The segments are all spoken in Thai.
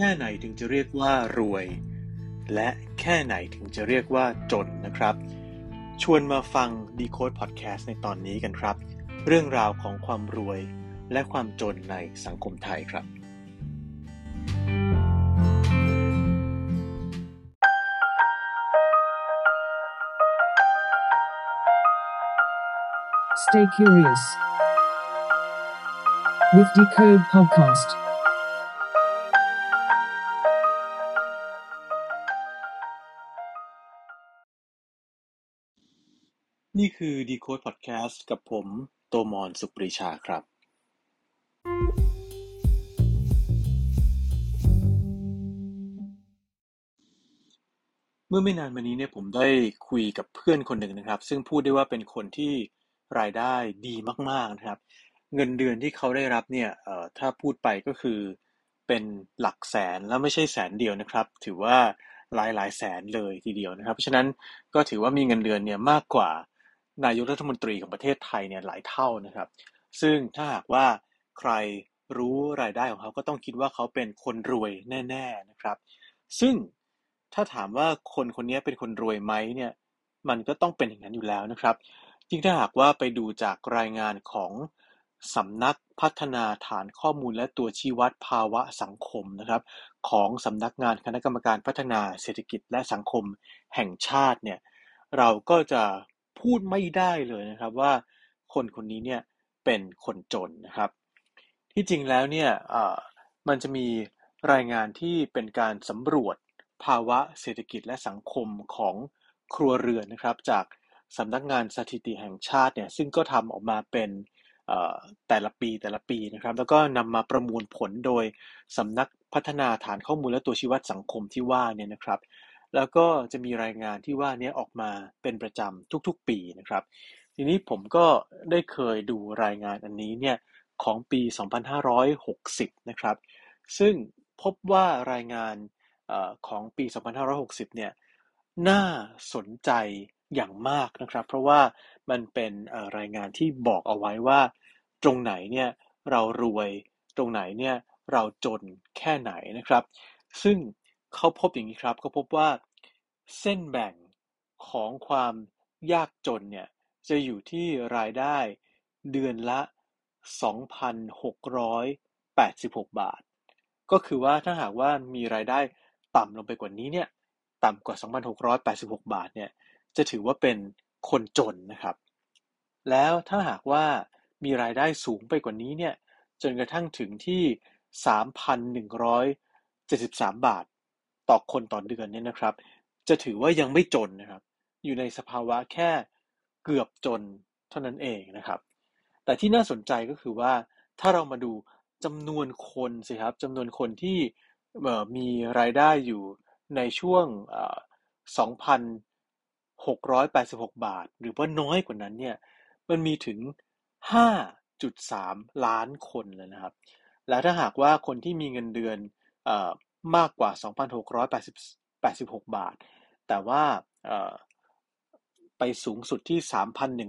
แค่ไหนถึงจะเรียกว่ารวย และแค่ไหนถึงจะเรียกว่าจนนะครับ ชวนมาฟัง Decode Podcast ในตอนนี้กันครับ เรื่องราวของความรวยและความจนในสังคมไทยครับ Stay curious with Decode Podcast. นี่คือ Decode Podcast กับผม โตมอนสุปรีชาครับ เมื่อไม่นานมานี้เนี่ยผมได้คุยกับเพื่อนคนหนึ่งนะครับ ซึ่งพูดได้ว่าเป็นคนที่รายได้ดีมาก ๆ นะครับ เงินเดือนที่เขาได้รับเนี่ยถ้าพูดไปก็คือเป็นหลักแสนแล้วไม่ใช่แสนเดียวนะครับ ถือว่าหลายหลายแสนเลยทีเดียวนะครับ เพราะฉะนั้นก็ถือว่ามีเงินเดือนเนี่ยมากกว่า นายกรัฐมนตรีของประเทศไทยเนี่ยหลายเท่านะครับ ซึ่งถ้าหากว่าใครรู้รายได้ของเขาก็ต้องคิดว่าเขาเป็นคนรวยแน่ ๆนะครับ ซึ่งถ้าถามว่าคนคนนี้เป็นคนรวยไหมเนี่ยมันก็ต้องเป็นอย่างนั้นอยู่แล้วนะครับยิ่งถ้าหากว่าไปดูจากรายงานของสำนักพัฒนาฐานข้อมูลและตัวชี้วัดภาวะสังคมนะครับ ของสำนักงานคณะกรรมการพัฒนาเศรษฐกิจและสังคมแห่งชาติเนี่ยเราก็จะ พูดไม่ได้เลยนะครับว่าคนคนนี้เนี่ยเป็นคนจนนะครับ ที่จริงแล้วเนี่ยมันจะมีรายงานที่เป็นการสำรวจภาวะเศรษฐกิจและสังคมของครัวเรือนนะครับ จากสำนักงานสถิติแห่งชาติเนี่ยซึ่งก็ทำออกมาเป็นแต่ละปีแต่ละปีนะครับ แล้วก็นำมาประมวลผลโดยสำนักพัฒนาฐานข้อมูลและตัวชี้วัดสังคมที่ว่าเนี่ยนะครับ แล้วก็จะมีรายงานที่ว่านี้ออกมาเป็นประจำทุกๆปีนะครับ ทีนี้ผมก็ได้เคยดูรายงานอันนี้เนี่ยของปี 2560 นะครับ ซึ่งพบว่ารายงานอของปี 2560 เนี่ยน่าสนใจอย่างมากนะครับ เพราะว่ามันเป็นรายงานที่บอกเอาไว้ว่า ตรงไหนเนี่ยเรารวยตรงไหนเนี่ยเราจนแค่ไหนนะครับ ซึ่ง เขาพบอย่างนี้ครับเขาพบว่าเส้นแบ่งของความยากจนเนี่ยจะอยู่ที่รายได้เดือนละ 2,686 บาท ก็คือว่าถ้าหากว่ามีรายได้ต่ำลงไปกว่านี้เนี่ยต่ำกว่า 2,686 บาทเนี่ยจะถือว่าเป็นคนจนนะครับ แล้วถ้าหากว่ามีรายได้สูงไปกว่านี้เนี่ยจนกระทั่งถึงที่ 3,173 บาท ต่อคนต่อเดือนเนี่ยนะครับ จะถือว่ายังไม่จนนะครับ อยู่ในสภาวะแค่เกือบจนเท่านั้นเองนะครับ แต่ที่น่าสนใจก็คือว่าถ้าเรามาดูจำนวนคนสิครับจำนวนคนที่มีรายได้อยู่ในช่วง 2,686 บาท หรือว่าน้อยกว่านั้นเนี่ย มันมีถึง 5.3 ล้านคนเลยนะครับ แล้วถ้าหากว่าคนที่มีเงินเดือน มากกว่า 2,686 บาท แต่ว่าไปสูงสุดที่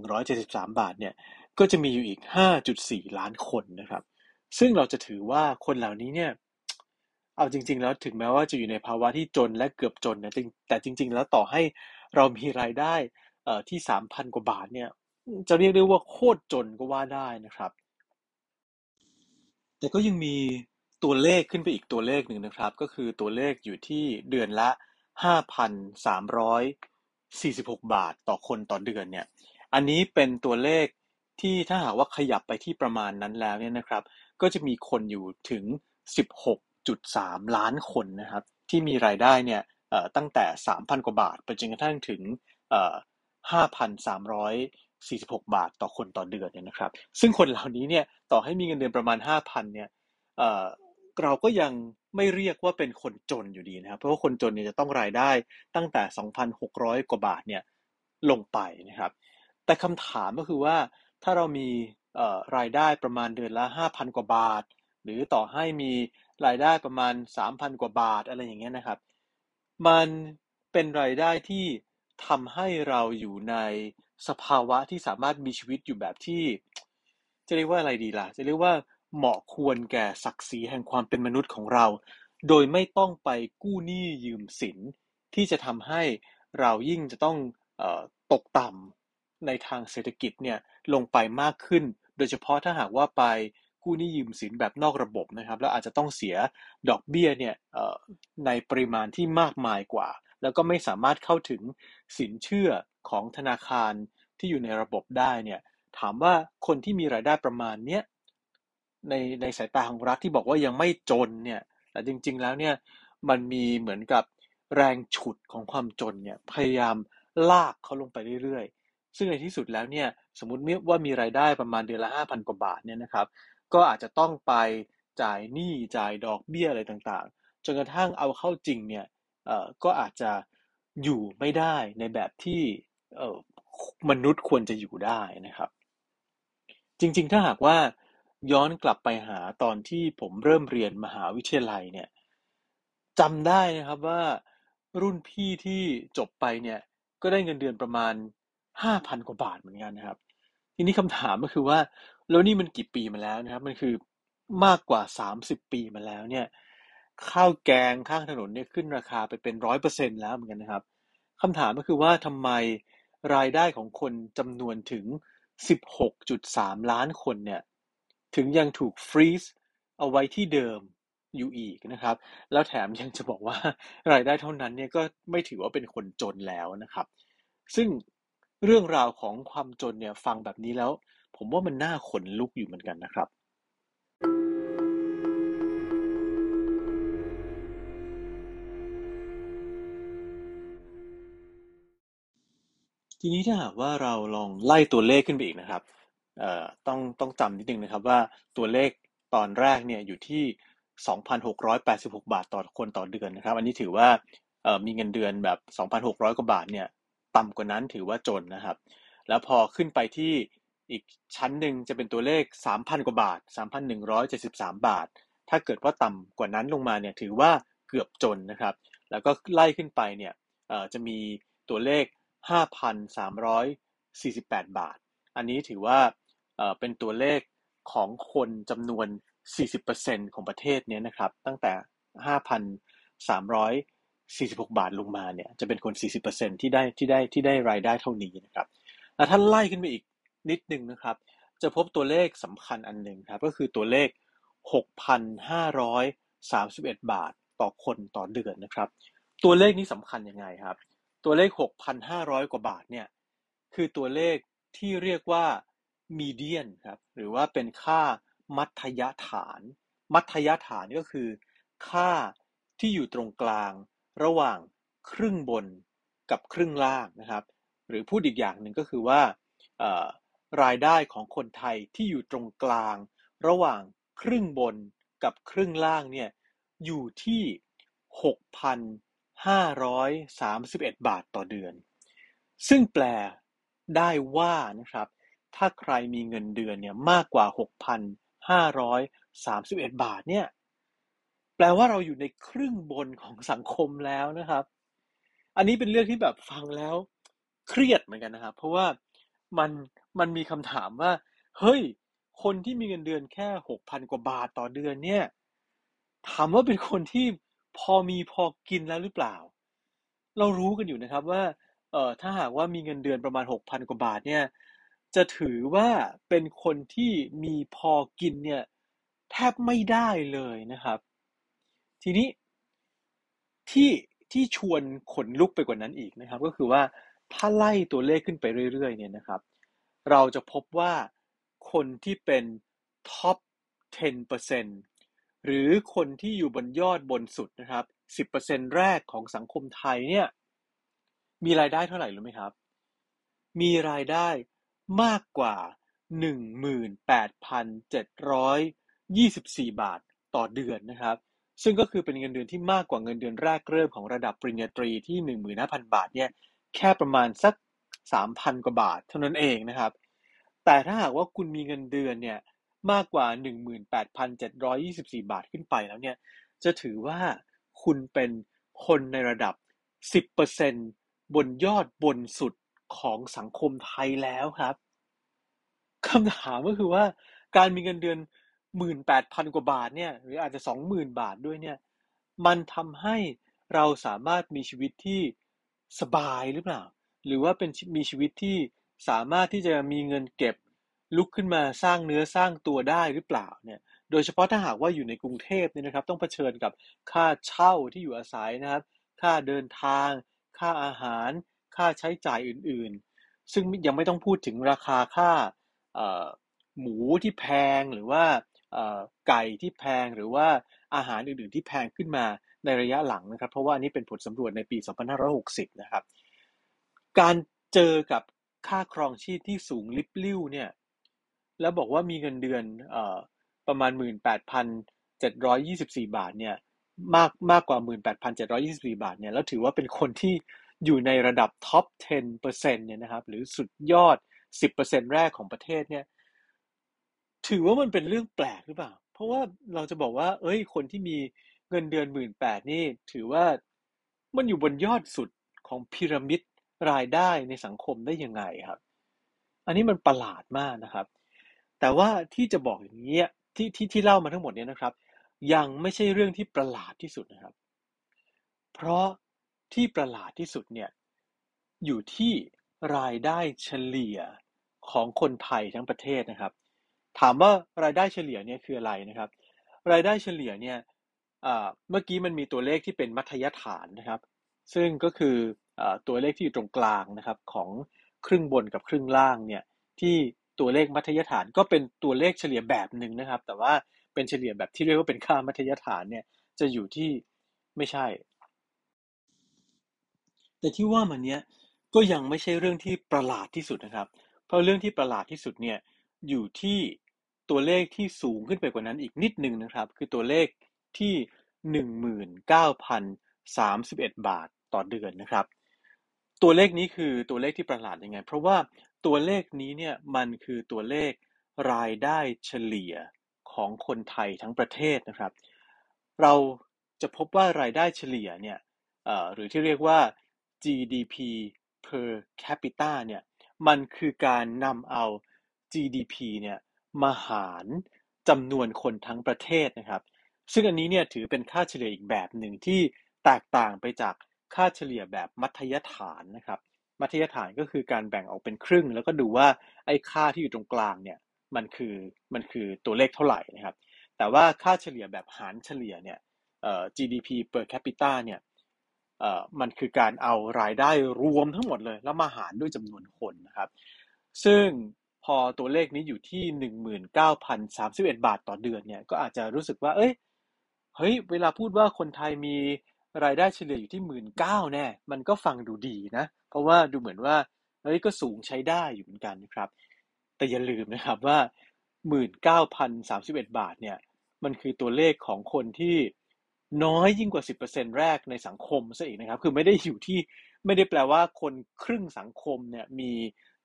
3,173 บาทเนี่ย ก็จะมีอยู่อีก 5.4 ล้านคนนะครับ ซึ่งเราจะถือว่าคนเหล่านี้เนี่ย เอาจริง ๆ แล้วถึงแม้ว่าจะอยู่ในภาวะที่จนและเกือบจนนะแต่จริง ๆ แล้วต่อให้เรามีรายได้ที่สามพันกว่าบาทเนี่ย จะเรียกได้ว่าโคตรจนก็ว่าได้นะครับ แต่ก็ยังมี ตัวเลขขึ้นไปอีกตัวเลขหนึ่งนะครับ ก็คือตัวเลขอยู่ที่เดือนละ 5,346 บาทต่อคนต่อเดือนเนี่ย อันนี้เป็นตัวเลขที่ถ้าหากว่าขยับไปที่ประมาณนั้นแล้วเนี่ยนะครับ ก็จะมีคนอยู่ถึง 16.3 ล้านคนนะครับ ที่มีรายได้เนี่ยตั้งแต่ 3,000 กว่าบาท ไปจนกระทั่งถึง 5,346 บาทต่อคนต่อเดือนเนี่ยนะครับ ซึ่งคนเหล่านี้เนี่ยต่อให้มีเงินเดือนประมาณ 5,000 เนี่ย เราก็ยังไม่เรียกว่าเป็นคนจนอยู่ดีนะครับ เพราะว่าคนจนเนี่ยจะต้องรายได้ตั้งแต่ 2,600 กว่าบาทเนี่ยลงไปนะครับ แต่คำถามก็คือว่าถ้าเรามีรายได้ประมาณเดือนละ 5,000 กว่าบาท หรือต่อให้มีรายได้ประมาณ 3,000 กว่าบาทอะไรอย่างเงี้ยนะครับ มันเป็นรายได้ที่ทำให้เราอยู่ในสภาวะที่สามารถมีชีวิตอยู่แบบที่ จะเรียกว่าอะไรดีล่ะ จะเรียกว่า เหมาะควรแก่ศักดิ์ศรีแห่งความเป็นมนุษย์ของเรา โดยไม่ต้องไปกู้หนี้ยืมสิน ที่จะทำให้เรายิ่งจะต้องออตกต่ำในทางเศรษฐกิจเนี่ยลงไปมากขึ้น โดยเฉพาะถ้าหากว่าไปกู้หนี้ยืมสินแบบนอกระบบนะครับ แล้วอาจจะต้องเสียดอกเบี้ยเนี่ยในปริมาณที่มากมายกว่า แล้วก็ไม่สามารถเข้าถึงสินเชื่อของธนาคารที่อยู่ในระบบได้เนี่ยถามว่าคนที่มีรายได้ประมาณเนี้ย ในในสายตาของรัฐที่บอกว่ายังไม่จนเนี่ยแต่จริง ๆ แล้วเนี่ยมันมีเหมือนกับแรงฉุดของความจนเนี่ยพยายามลากเขาลงไปเรื่อยๆ ซึ่งในที่สุดแล้วเนี่ยสมมติว่ามีรายได้ประมาณเดือนละห้าพันกว่าบาทเนี่ยนะครับ ก็อาจจะต้องไปจ่ายหนี้จ่ายดอกเบี้ยอะไรต่างๆ จนกระทั่งเอาเข้าจริงเนี่ยเอ่อก็อาจจะอยู่ไม่ได้ในแบบที่เอ่อมนุษย์ควรจะอยู่ได้นะครับ จริงๆ ถ้าหากว่า ย้อนกลับไปหาตอนที่ผมเริ่มเรียนมหาวิทยาลัยเนี่ยจำได้นะครับว่ารุ่นพี่ที่จบไปเนี่ยก็ได้เงินเดือนประมาณห้าพันกว่าบาทเหมือนกันนะครับ ทีนี้คำถามก็คือว่า แล้วนี่มันกี่ปีมาแล้วนะครับ มันคือมากกว่าสามสิบปีมาแล้วเนี่ย ข้าวแกงข้างถนนเนี่ยขึ้นราคาไปเป็นร้อยเปอร์เซ็นแล้วเหมือนกันนะครับคำถามก็คือว่าทำไมรายได้ของคนจำนวนถึง 16.3 ล้านคนเนี่ย ถึงยังถูกฟรีซเอาไว้ที่เดิมอยู่อีกนะครับ แล้วแถมยังจะบอกว่ารายได้เท่านั้นเนี่ยก็ไม่ถือว่าเป็นคนจนแล้วนะครับ ซึ่งเรื่องราวของความจนเนี่ยฟังแบบนี้แล้ว ผมว่ามันน่าขนลุกอยู่เหมือนกันนะครับ ทีนี้ถ้าหากว่าเราลองไล่ตัวเลขขึ้นไปอีกนะครับ ต้องต้องจำนิดนึงนะครับว่าตัวเลขตอนแรกเนี่ยอยู่ที่ 2,686 บาทต่อคนต่อเดือนนะครับ อันนี้ถือว่ามีเงินเดือนแบบ 2,600 กว่าบาทเนี่ยต่ำกว่านั้นถือว่าจนนะครับ แล้วพอขึ้นไปที่อีกชั้นหนึ่งจะเป็นตัวเลข 3,000 กว่าบาท 3,173 บาท ถ้าเกิดว่าต่ำกว่านั้นลงมาเนี่ยถือว่าเกือบจนนะครับ แล้วก็ไล่ขึ้นไปเนี่ยจะมีตัวเลข 5,348 บาท อันนี้ถือว่า เอ่อเป็นตัวเลขของคนจำนวน 40%ของประเทศเนี้ยนะครับ ตั้งแต่ 5,346 บาทลงมาเนี่ย จะเป็นคน 40%ที่ได้ที่ได้ที่ได้รายได้เท่านี้นะครับแล้วถ้าไล่ขึ้นไปอีกนิดนึงนะครับ จะพบตัวเลขสำคัญอันหนึ่งครับ ก็คือตัวเลข 6,531 บาทต่อคนต่อเดือนนะครับ ตัวเลขนี้สำคัญยังไงครับ ตัวเลข 6,500 กว่าบาทเนี่ย คือตัวเลขที่เรียกว่า median ครับ หรือว่าเป็นค่ามัธยฐาน มัธยฐานก็คือ ค่าที่อยู่ตรงกลาง ระหว่างครึ่งบนกับครึ่งล่างนะครับ หรือพูดอีกอย่างหนึ่งก็คือว่ารายได้ของคนไทยที่อยู่ตรงกลาง ระหว่างครึ่งบนกับครึ่งล่างเนี่ยอยู่ที่ 6,531 บาทต่อเดือน ซึ่งแปลได้ว่านะครับ ถ้าใครมีเงินเดือนเนี่ยมากกว่า 6,531 บาทเนี่ย แปลว่าเราอยู่ในครึ่งบนของสังคมแล้วนะครับ อันนี้เป็นเรื่องที่แบบฟังแล้วเครียดเหมือนกันนะครับ เพราะว่ามันมันมีคำถามว่า เฮ้ย คนที่มีเงินเดือนแค่หกพันกว่าบาทต่อเดือนเนี่ยถามว่าเป็นคนที่พอมีพอกินแล้วหรือเปล่า เรารู้กันอยู่นะครับว่าเอ่อถ้าหากว่ามีเงินเดือนประมาณหกพันกว่าบาทเนี่ย จะถือว่าเป็นคนที่มีพอกินเนี่ยแทบไม่ได้เลยนะครับ ทีนี้ที่ที่ชวนขนลุกไปกว่านั้นอีกนะครับ ก็คือว่าถ้าไล่ตัวเลขขึ้นไปเรื่อยๆเนี่ยนะครับ เราจะพบว่าคนที่เป็นท็อป 10%หรือคนที่อยู่บนยอดบนสุดนะครับ 10%แรกของสังคมไทยเนี่ยมีรายได้เท่าไหร่รู้ไหมครับ มีรายได้ มากกว่า18,724บาทต่อเดือนนะครับ ซึ่งก็คือเป็นเงินเดือนที่มากกว่าเงินเดือนแรกเริ่มของระดับปริญญาตรีที่15,000บาทเนี่ย แค่ประมาณสัก3,000กว่าบาทเท่านั้นเองนะครับ แต่ถ้าหากว่าคุณมีเงินเดือนเนี่ยมากกว่า 18,724 บาทขึ้นไปแล้วเนี่ย จะถือว่าคุณเป็นคนในระดับ 10%บนยอดบนสุด ของสังคมไทยแล้วครับคำถามก็คือว่าการมีเงินเดือน18,000กว่าบาทเนี่ยหรืออาจจะ20,000บาทด้วยเนี่ย มันทำให้เราสามารถมีชีวิตที่สบายหรือเปล่า หรือว่าเป็นมีชีวิตที่สามารถที่จะมีเงินเก็บลุกขึ้นมาสร้างเนื้อสร้างตัวได้หรือเปล่าเนี่ยโดยเฉพาะถ้าหากว่าอยู่ในกรุงเทพเนี่ยนะครับ ต้องเผชิญกับค่าเช่าที่อยู่อาศัยนะครับ ค่าเดินทาง ค่าอาหาร ค่าใช้จ่ายอื่นๆ ซึ่งยังไม่ต้องพูดถึงราคาค่าหมูที่แพงหรือว่าไก่ที่แพงหรือว่าอาหารอื่นๆ ที่แพงขึ้นมาในระยะหลังนะครับ เพราะว่าอันนี้เป็นผลสำรวจในปี 2560 นะครับ การเจอกับค่าครองชีพที่สูงลิบลิ่วเนี่ยแล้วบอกว่ามีเงินเดือนอประมาณ 18,724 บาทเนี่ยมากมากกว่า 18,724 บาทเนี่ยแล้วถือว่าเป็นคนที่ อยู่ในระดับท็อป 10%เนี่ยนะครับ หรือสุดยอด 10%แรกของประเทศเนี่ย ถือว่ามันเป็นเรื่องแปลกหรือเปล่า เพราะว่าเราจะบอกว่า เอ้ย คนที่มีเงินเดือนหมื่นแปดนี่ ถือว่ามันอยู่บนยอดสุดของพีระมิดรายได้ในสังคมได้ยังไงครับ อันนี้มันประหลาดมากนะครับ แต่ว่าที่จะบอกอย่างนี้ที่ที่ที่เล่ามาทั้งหมดเนี่ยนะครับ ยังไม่ใช่เรื่องที่ประหลาดที่สุดนะครับ เพราะ ที่ประหลาดที่สุดเนี่ยอยู่ที่รายได้เฉลี่ยของคนไทยทั้งประเทศนะครับ ถามว่ารายได้เฉลี่ยเนี่ยคืออะไรนะครับ รายได้เฉลี่ยเนี่ยเมื่อกี้มันมีตัวเลขที่เป็นมัธยฐานนะครับ ซึ่งก็คือตัวเลขที่อยู่ตรงกลางนะครับของครึ่งบนกับครึ่งล่างเนี่ยที่ตัวเลขมัธยฐานก็เป็นตัวเลขเฉลี่ยแบบหนึ่งนะครับ แต่ว่าเป็นเฉลี่ยแบบที่เรียกว่าเป็นค่ามัธยฐานเนี่ยจะอยู่ที่ไม่ใช่ แต่ที่ว่ามันเนี้ยก็ยังไม่ใช่เรื่องที่ประหลาดที่สุดนะครับ เพราะเรื่องที่ประหลาดที่สุดเนี่ยอยู่ที่ตัวเลขที่สูงขึ้นไปกว่านั้นอีกนิดนึงนะครับ คือตัวเลขที่หนึ่งหมื่นเก้าพันสามสิบเอ็ดบาทต่อเดือนนะครับ ตัวเลขนี้คือตัวเลขที่ประหลาดยังไง เพราะว่าตัวเลขนี้เนี่ยมันคือตัวเลขรายได้เฉลี่ยของคนไทยทั้งประเทศนะครับ เราจะพบว่ารายได้เฉลี่ยเนี่ยหรือที่เรียกว่า GDP per capita เนี่ย มันคือการนำเอา GDP เนี่ยมาหารจำนวนคนทั้งประเทศนะครับ ซึ่งอันนี้เนี่ยถือเป็นค่าเฉลี่ยอีกแบบหนึ่งที่แตกต่างไปจากค่าเฉลี่ยแบบมัธยฐานนะครับ มัธยฐานก็คือการแบ่งออกเป็นครึ่ง แล้วก็ดูว่าไอ้ค่าที่อยู่ตรงกลางเนี่ยมันคือมันคือตัวเลขเท่าไหร่นะครับ แต่ว่าค่าเฉลี่ยแบบหารเฉลี่ยเนี่ย GDP per capita เนี่ย มันคือการเอารายได้รวมทั้งหมดเลย แล้วมาหารด้วยจำนวนคนนะครับ ซึ่งพอตัวเลขนี้อยู่ที่ 19,031 บาทต่อเดือนเนี่ย ก็อาจจะรู้สึกว่า เอ้ย เฮ้ย เวลาพูดว่าคนไทยมีรายได้เฉลี่ยอยู่ที่หมื่นเก้าแน่ มันก็ฟังดูดีนะ เพราะว่าดูเหมือนว่า เฮ้ย ก็สูงใช้ได้อยู่เหมือนกันนะครับ แต่อย่าลืมนะครับว่าหมื่นเก้าพันสามสิบเอ็ดบาทเนี่ย มันคือตัวเลขของคนที่ น้อยยิ่งกว่าสิบเปอร์เซ็นแรกในสังคมซะอีกนะครับ คือไม่ได้อยู่ที่ไม่ได้แปลว่าคนครึ่งสังคมเนี่ยมี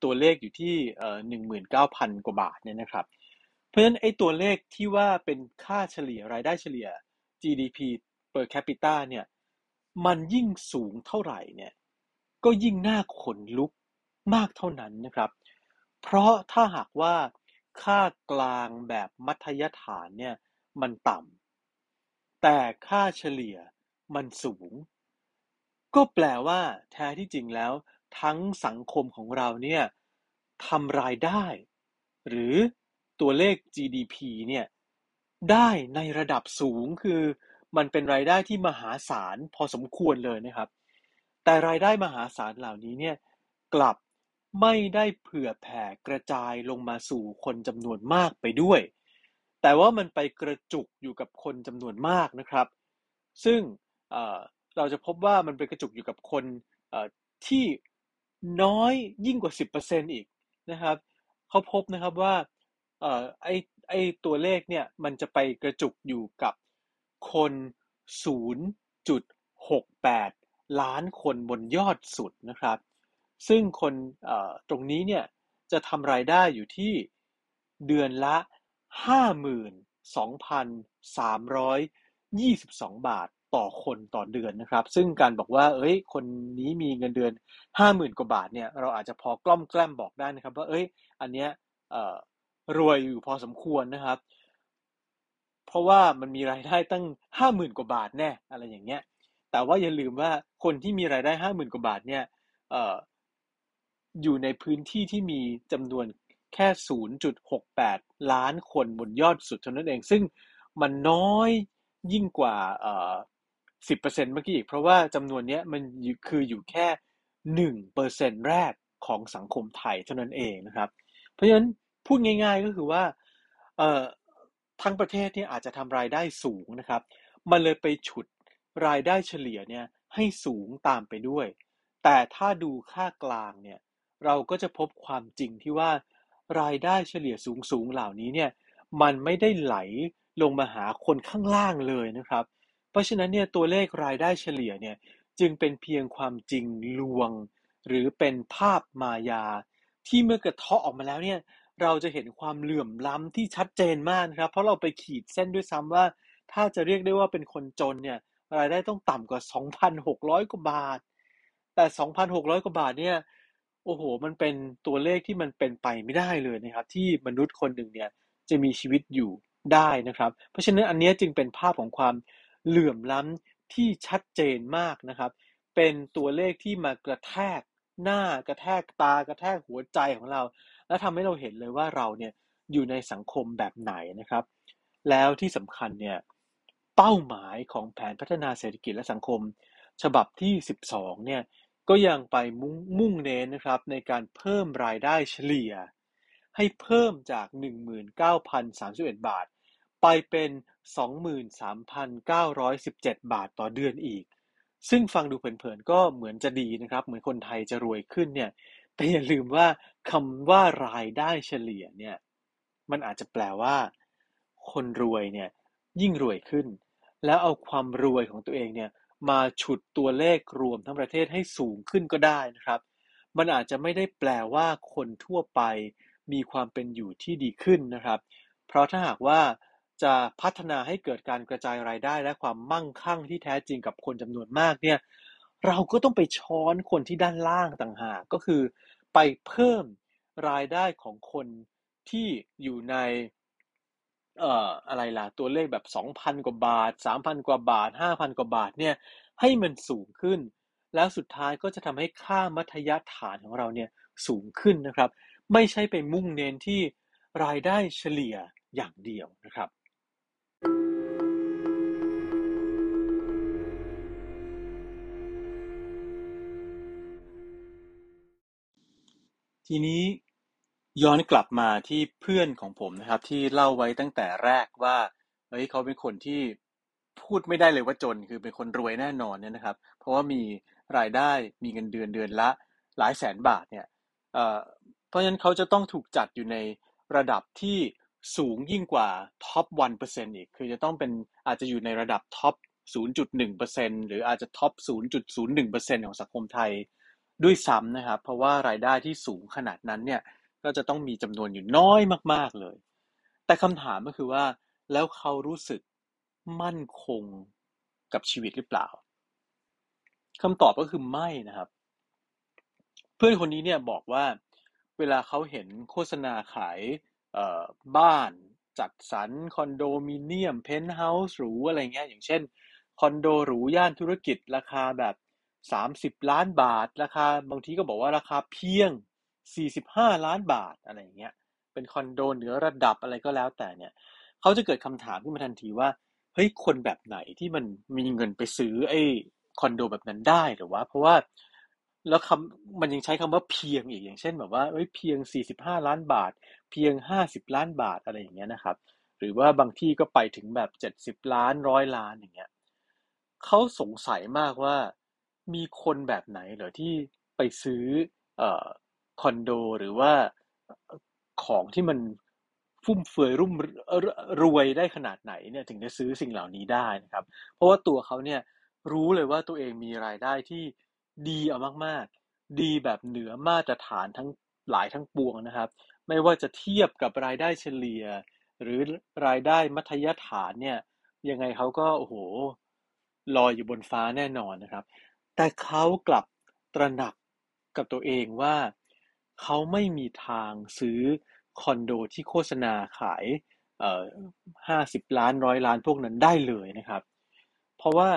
ตัวเลขอยู่ที่เอ่อหนึ่งหมื่นเก้าพันกว่าบาทเนี่ยนะครับ เพราะฉะนั้นไอ้ตัวเลขที่ว่าเป็นค่าเฉลี่ยรายได้เฉลี่ย GDP per capita เนี่ยมันยิ่งสูงเท่าไหร่เนี่ยก็ยิ่งน่าขนลุกมากเท่านั้นนะครับ เพราะถ้าหากว่าค่ากลางแบบมัธยฐานเนี่ยมันต่ำ แต่ค่าเฉลี่ยมันสูง ก็แปลว่า แท้ที่จริงแล้ว ทั้งสังคมของเราเนี่ยทำรายได้ หรือตัวเลข GDP เนี่ยได้ในระดับสูงคือมันเป็นรายได้ที่มหาศาลพอสมควรเลยนะครับ แต่รายได้มหาศาลเหล่านี้เนี่ยกลับไม่ได้เผื่อแผ่กระจายลงมาสู่คนจำนวนมากไปด้วย แต่ว่ามันไปกระจุกอยู่กับคนจำนวนมากนะครับ ซึ่งเราจะพบว่ามันไปกระจุกอยู่กับคนที่น้อยยิ่งกว่า 10%อีกนะครับเขาพบนะครับว่าไอ้ไอ้ตัวเลขเนี่ยมันจะไปกระจุกอยู่กับคน 0.68 ล้านคนบนยอดสุดนะครับ ซึ่งคนตรงนี้เนี่ยจะทำรายได้อยู่ที่เดือนละ 52,322บาทต่อคนต่อเดือนนะครับ ซึ่งการบอกว่า เอ้ย คนนี้มีเงินเดือน50,000กว่าบาทเนี่ย เราอาจจะพอกล้อมแกล้มบอกได้นะครับ ว่า เอ้ย อันเนี้ยรวยอยู่พอสมควรนะครับ เพราะว่ามันมีรายได้ตั้งห้าหมื่นกว่าบาทแน่ อะไรอย่างเงี้ย แต่ว่าอย่าลืมว่าคนที่มีรายได้ห้าหมื่นกว่าบาทเนี่ยอออยู่ในพื้นที่ที่มีจำนวน แค่ 0.68 ล้านคนบนยอดสุดเท่านั้นเอง ซึ่งมันน้อยยิ่งกว่าเอ่อ10%เมื่อกี้อีก เพราะว่าจำนวนนี้มันคืออยู่แค่1%แรกของสังคมไทยเท่านั้นเองนะครับ เพราะฉะนั้นพูดง่ายๆก็คือว่าทั้งประเทศเนี่ยอาจจะทำรายได้สูงนะครับ มันเลยไปฉุดรายได้เฉลี่ยเนี่ยให้สูงตามไปด้วย แต่ถ้าดูค่ากลางเนี่ยเราก็จะพบความจริงที่ว่า รายได้เฉลี่ยสูงสูงเหล่านี้เนี่ยมันไม่ได้ไหลลงมาหาคนข้างล่างเลยนะครับ เพราะฉะนั้นเนี่ยตัวเลขรายได้เฉลี่ยเนี่ยจึงเป็นเพียงความจริงลวง หรือเป็นภาพมายา ที่เมื่อกระเทาะออกมาแล้วเนี่ยเราจะเห็นความเหลื่อมล้ำที่ชัดเจนมากครับ เพราะเราไปขีดเส้นด้วยซ้ำว่า ถ้าจะเรียกได้ว่าเป็นคนจนเนี่ยรายได้ต้องต่ำกว่า 2,600 กว่าบาท แต่ 2,600 กว่าบาทเนี่ย โอ้โหมันเป็นตัวเลขที่มันเป็นไปไม่ได้เลยนะครับ ที่มนุษย์คนหนึ่งเนี่ยจะมีชีวิตอยู่ได้นะครับ เพราะฉะนั้นอันนี้จึงเป็นภาพของความเหลื่อมล้ำที่ชัดเจนมากนะครับ เป็นตัวเลขที่มากระแทกหน้ากระแทกตากระแทกหัวใจของเรา และทำให้เราเห็นเลยว่าเราเนี่ยอยู่ในสังคมแบบไหนนะครับ แล้วที่สำคัญเนี่ยเป้าหมายของแผนพัฒนาเศรษฐกิจและสังคม ฉบับที่ 12 เนี่ย ก็ยังไปมุ่งเน้นนะครับในการเพิ่มรายได้เฉลี่ย ให้เพิ่มจาก 19,031 บาท ไปเป็น 23,917 บาทต่อเดือนอีก ซึ่งฟังดูเผินๆก็เหมือนจะดีนะครับ เหมือนคนไทยจะรวยขึ้นเนี่ย แต่อย่าลืมว่าคำว่ารายได้เฉลี่ยเนี่ย มันอาจจะแปลว่า คนรวยเนี่ยยิ่งรวยขึ้น แล้วเอาความรวยของตัวเองเนี่ย มาฉุดตัวเลขรวมทั้งประเทศให้สูงขึ้นก็ได้นะครับ มันอาจจะไม่ได้แปลว่าคนทั่วไปมีความเป็นอยู่ที่ดีขึ้นนะครับ เพราะถ้าหากว่าจะพัฒนาให้เกิดการกระจายรายได้และความมั่งคั่งที่แท้จริงกับคนจำนวนมากเนี่ย เราก็ต้องไปช้อนคนที่ด้านล่างต่างหาก ก็คือไปเพิ่มรายได้ของคนที่อยู่ใน เอ่ออะไรล่ะ ตัวเลขแบบ2,000กว่าบาท3,000กว่าบาท5,000กว่าบาทเนี่ยให้มันสูงขึ้น แล้วสุดท้ายก็จะทำให้ค่ามัธยฐานของเราเนี่ยสูงขึ้นนะครับ ไม่ใช่ไปมุ่งเน้นที่รายได้เฉลี่ยอย่างเดียวนะครับทีนี้ ย้อนกลับมาที่เพื่อนของผมนะครับ ที่เล่าไว้ตั้งแต่แรกว่า เฮ้ย เขาเป็นคนที่พูดไม่ได้เลยว่าจน คือเป็นคนรวยแน่นอนเนี่ยนะครับ เพราะว่ามีรายได้มีเงินเดือนเดือนละหลายแสนบาทเนี่ยเอ่อเพราะฉะนั้นเขาจะต้องถูกจัดอยู่ในระดับที่สูงยิ่งกว่าท็อป1%อีก คือจะต้องเป็นอาจจะอยู่ในระดับท็อป0.1%หรืออาจจะท็อป 0.01%ของสังคมไทยด้วยซ้ำนะครับ เพราะว่ารายได้ที่สูงขนาดนั้นเนี่ย ก็จะต้องมีจำนวนอยู่น้อยมาก ๆเลย แต่คำถามก็คือว่า แล้วเขารู้สึกมั่นคงกับชีวิตหรือเปล่าคำตอบก็คือไม่นะครับ เพื่อนคนนี้เนี่ยบอกว่าเวลาเขาเห็นโฆษณาขายบ้านจัดสรรคอนโดมิเนียมเพนท์เฮาส์หรูอะไรเงี้ยอย่างเช่นคอนโดหรูย่านธุรกิจราคาแบบ 30 ล้านบาทราคาบางทีก็บอกว่าราคาเพียง 45 ล้านบาทอะไรเงี้ย เป็นคอนโดเหนือระดับอะไรก็แล้วแต่เนี่ยเขาจะเกิดคำถามขึ้นมาทันทีว่าเฮ้ยคนแบบไหนที่มันมีเงินไปซื้อไอ้คอนโดแบบนั้นได้หรือว่า เพราะว่าแล้วคำมันยังใช้คำว่าเพียงอีกอย่างเช่นแบบว่าเอ้ยเพียง 45 ล้านบาท เพียง 50 ล้านบาทอะไรอย่างเงี้ยนะครับ หรือว่าบางที่ก็ไปถึงแบบ 70 ล้านร้อยล้านอย่างเงี้ยเขาสงสัยมากว่ามีคนแบบไหนเหรอที่ไปซื้ออ คอนโด หรือว่าของที่มันฟุ่มเฟือยรุ่มรวยได้ขนาดไหนเนี่ยถึงจะซื้อสิ่งเหล่านี้ได้นะครับ เพราะว่าตัวเขาเนี่ยรู้เลยว่าตัวเองมีรายได้ที่ดีเอามากๆ ดีแบบเหนือมาตรฐานทั้งหลายทั้งปวงนะครับ ไม่ว่าจะเทียบกับรายได้เฉลี่ย หรือรายได้มัธยฐานเนี่ยยังไงเขาก็โอ้โหลอยอยู่บนฟ้าแน่นอนนะครับ แต่เขากลับตระหนักกับตัวเองว่า เขาไม่มีทางซื้อคอนโดที่โฆษณาขายห้าสิบล้านร้อยล้านพวกนั้นได้เลยนะครับ เพราะว่า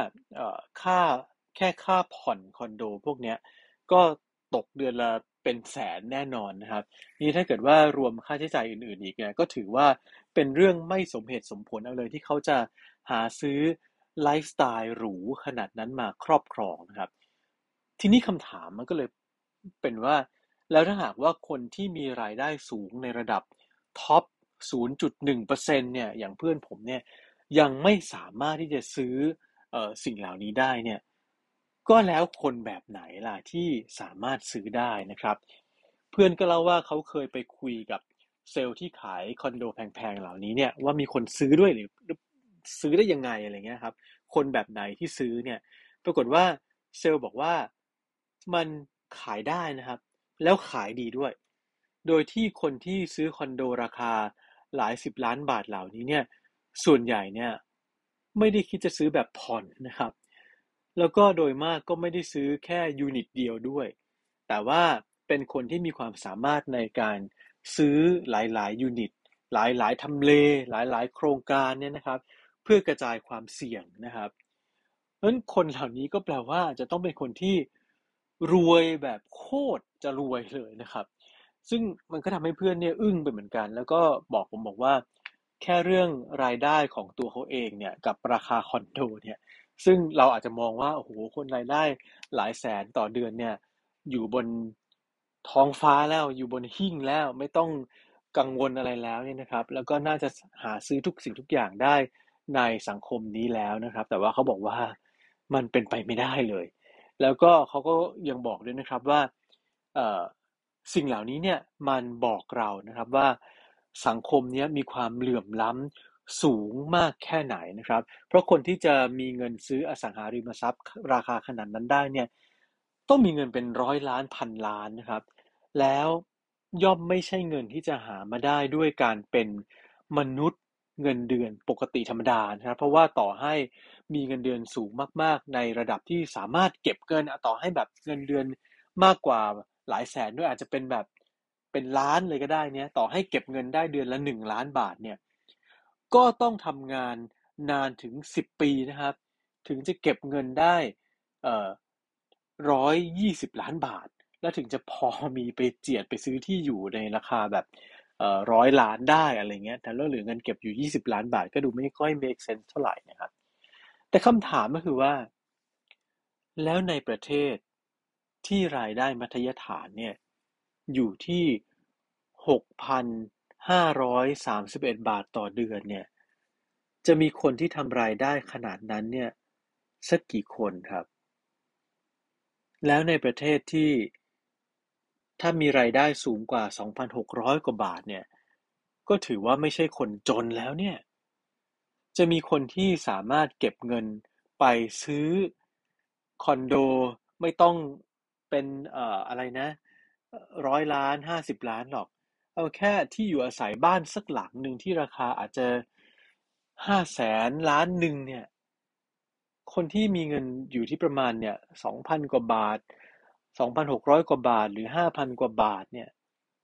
ค่าแค่ค่าผ่อนคอนโดพวกเนี้ยก็ตกเดือนละเป็นแสนแน่นอนนะครับ นี่ถ้าเกิดว่ารวมค่าใช้จ่ายอื่นๆอีกเนี่ยก็ถือว่าเป็นเรื่องไม่สมเหตุสมผลเอาเลยที่เขาจะหาซื้อไลฟ์สไตล์หรูขนาดนั้นมาครอบครองนะครับ ทีนี้คำถามมันก็เลยเป็นว่า แล้วถ้าหากว่าคนที่มีรายได้สูงในระดับ top 0.1%เนี่ย อย่างเพื่อนผมเนี่ย ยังไม่สามารถที่จะซื้ออสิ่งเหล่านี้ได้เนี่ย ก็แล้วคนแบบไหนล่ะที่สามารถซื้อได้นะครับ เพื่อนก็เล่าว่าเขาเคยไปคุยกับเซลล์ที่ขายคอนโดแพงๆเหล่านี้เนี่ยว่ามีคนซื้อด้วยหรือซื้อได้ยังไงอะไรเงี้ยครับ คนแบบไหนที่ซื้อเนี่ย ปรากฏว่าเซลล์บอกว่ามันขายได้นะครับ แล้วขายดีด้วย โดยที่คนที่ซื้อคอนโดราคาหลายสิบล้านบาทเหล่านี้เนี่ย ส่วนใหญ่เนี่ยไม่ได้คิดจะซื้อแบบผ่อนนะครับ แล้วก็โดยมากก็ไม่ได้ซื้อแค่ยูนิตเดียวด้วย แต่ว่าเป็นคนที่มีความสามารถในการซื้อหลายๆยูนิต หลายๆทำเล หลายๆ โครงการเนี่ยนะครับ เพื่อกระจายความเสี่ยงนะครับเพราะฉะนั้นคนเหล่านี้ก็แปลว่าจะต้องเป็นคนที่ รวยแบบโคตรจะรวยเลยนะครับ ซึ่งมันก็ทำให้เพื่อนเนี่ยอึ้งไปเหมือนกัน แล้วก็บอกผมบอกว่า แค่เรื่องรายได้ของตัวเขาเองเนี่ยกับราคาคอนโดเนี่ยซึ่งเราอาจจะมองว่าโอ้โหคนรายได้หลายแสนต่อเดือนเนี่ยอยู่บนท้องฟ้าแล้วอยู่บนหิ้งแล้วไม่ต้องกังวลอะไรแล้วเนี่ยนะครับ แล้วก็น่าจะหาซื้อทุกสิ่งทุกอย่างได้ในสังคมนี้แล้วนะครับ แต่ว่าเขาบอกว่ามันเป็นไปไม่ได้เลย แล้วก็เขาก็ยังบอกด้วยนะครับว่าสิ่งเหล่านี้เนี่ยมันบอกเรานะครับว่าสังคมนี้มีความเหลื่อมล้ำสูงมากแค่ไหนนะครับ เพราะคนที่จะมีเงินซื้ออสังหาริมทรัพย์ ราคาขนาดนั้นได้เนี่ยต้องมีเงินเป็นร้อยล้านพันล้านนะครับ แล้วย่อมไม่ใช่เงินที่จะหามาได้ด้วยการเป็นมนุษย์เงินเดือนปกติธรรมดานะครับ เพราะว่าต่อให้ มีเงินเดือนสูงมาก ๆ ในระดับที่สามารถเก็บเงินต่อให้แบบเงินเดือนมากกว่าหลายแสนด้วยอาจจะเป็นแบบเป็นล้านเลยก็ได้เนี่ยต่อให้เก็บเงินได้เดือนละหนึ่งล้านบาทเนี่ยก็ต้องทำงานนานถึงสิบปีนะครับ ถึงจะเก็บเงินได้เอ่อร้อยยี่สิบล้านบาท แล้วถึงจะพอมีไปเจียดไปซื้อที่อยู่ในราคาแบบร้อยล้านได้อะไรเงี้ยแต่เราเหลือเงินเก็บอยู่ 20 ล้านบาท ก็ดูไม่ค่อย make sense เท่าไหร่นะครับ แต่คำถามก็คือว่า แล้วในประเทศที่รายได้มัธยฐานเนี่ย อยู่ที่ 6,531 บาทต่อเดือนเนี่ย จะมีคนที่ทำรายได้ขนาดนั้นเนี่ย สักกี่คนครับ แล้วในประเทศที่ถ้ามีรายได้สูงกว่า 2,600 กว่าบาทเนี่ย ก็ถือว่าไม่ใช่คนจนแล้วเนี่ย จะมีคนที่สามารถเก็บเงินไปซื้อคอนโดไม่ต้องเป็นเอ่ออะไรนะร้อยล้านห้าสิบล้านหรอก เอาแค่ที่อยู่อาศัยบ้านสักหลังหนึ่งที่ราคาอาจจะห้าแสนล้านหนึ่งเนี่ย คนที่มีเงินอยู่ที่ประมาณเนี่ยสองพันกว่าบาท2,600กร้อยกว่าบาทหรือ5,000กว่าบาทเนี่ย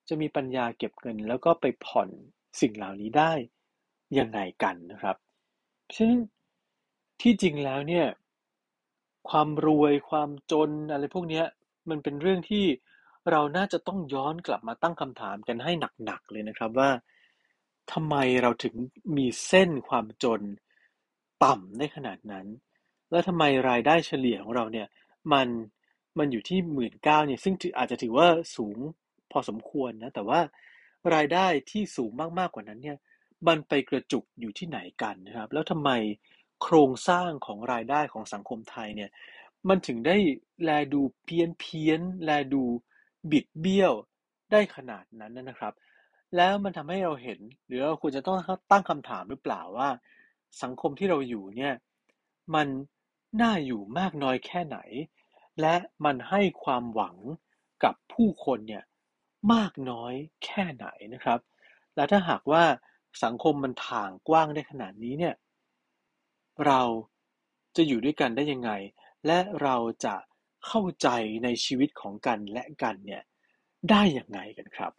จะมีปัญญาเก็บเงินแล้วก็ไปผ่อนสิ่งเหล่านี้ได้ยังไงกันนะครับ ฉะนั้นที่จริงแล้วเนี่ย ความรวยความจนอะไรพวกนี้มันเป็นเรื่องที่เราน่าจะต้องย้อนกลับมาตั้งคำถามกันให้หนักๆเลยนะครับว่าทำไมเราถึงมีเส้นความจนต่ำได้ขนาดนั้น แล้วทำไมรายได้เฉลี่ยของเราเนี่ยมันมันอยู่ที่หมื่นเก้าเนี่ยซึ่งอาจจะถือว่าสูงพอสมควรนะ แต่ว่ารายได้ที่สูงมากๆกว่านั้นเนี่ย มันไปกระจุกอยู่ที่ไหนกันนะครับ แล้วทำไมโครงสร้างของรายได้ของสังคมไทยเนี่ย มันถึงได้แลดูเพี้ยนเพี้ยนแลดูบิดเบี้ยวได้ขนาดนั้นนะครับ แล้วมันทำให้เราเห็น หรือเราควรจะต้องตั้งคำถามหรือเปล่าว่า สังคมที่เราอยู่เนี่ย มันน่าอยู่มากน้อยแค่ไหน และมันให้ความหวังกับผู้คนเนี่ยมากน้อยแค่ไหนนะครับ และถ้าหากว่า สังคมมันถ่างกว้างได้ขนาดนี้เนี่ย เราจะอยู่ด้วยกันได้ยังไง และเราจะเข้าใจในชีวิตของกันและกันเนี่ย ได้อย่างไงกันครับ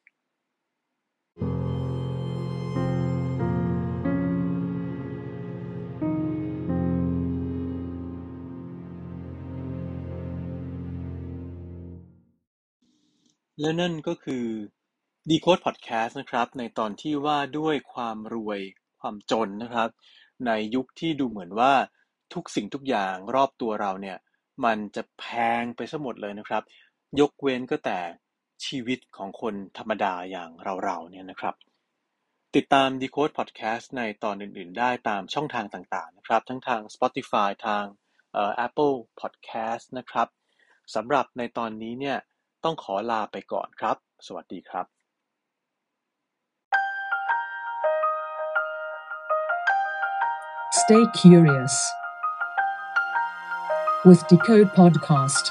และนั่นก็คือ Decode Podcast นะครับ ในตอนที่ว่าด้วยความรวยความจนนะครับ ในยุคที่ดูเหมือนว่าทุกสิ่งทุกอย่างรอบตัวเราเนี่ย มันจะแพงไปซะหมดเลยนะครับ ยกเว้นก็แต่ชีวิตของคนธรรมดาอย่างเราๆเนี่ยนะครับ ติดตาม Decode Podcast ในตอนอื่นๆ ได้ตามช่องทางต่างๆนะครับ ทั้งทาง Spotify ทางเอ่อ Apple Podcast นะครับสำหรับในตอนนี้เนี่ยต้องขอลาไปก่อนครับ สวัสดีครับ Stay curious with Decode Podcast.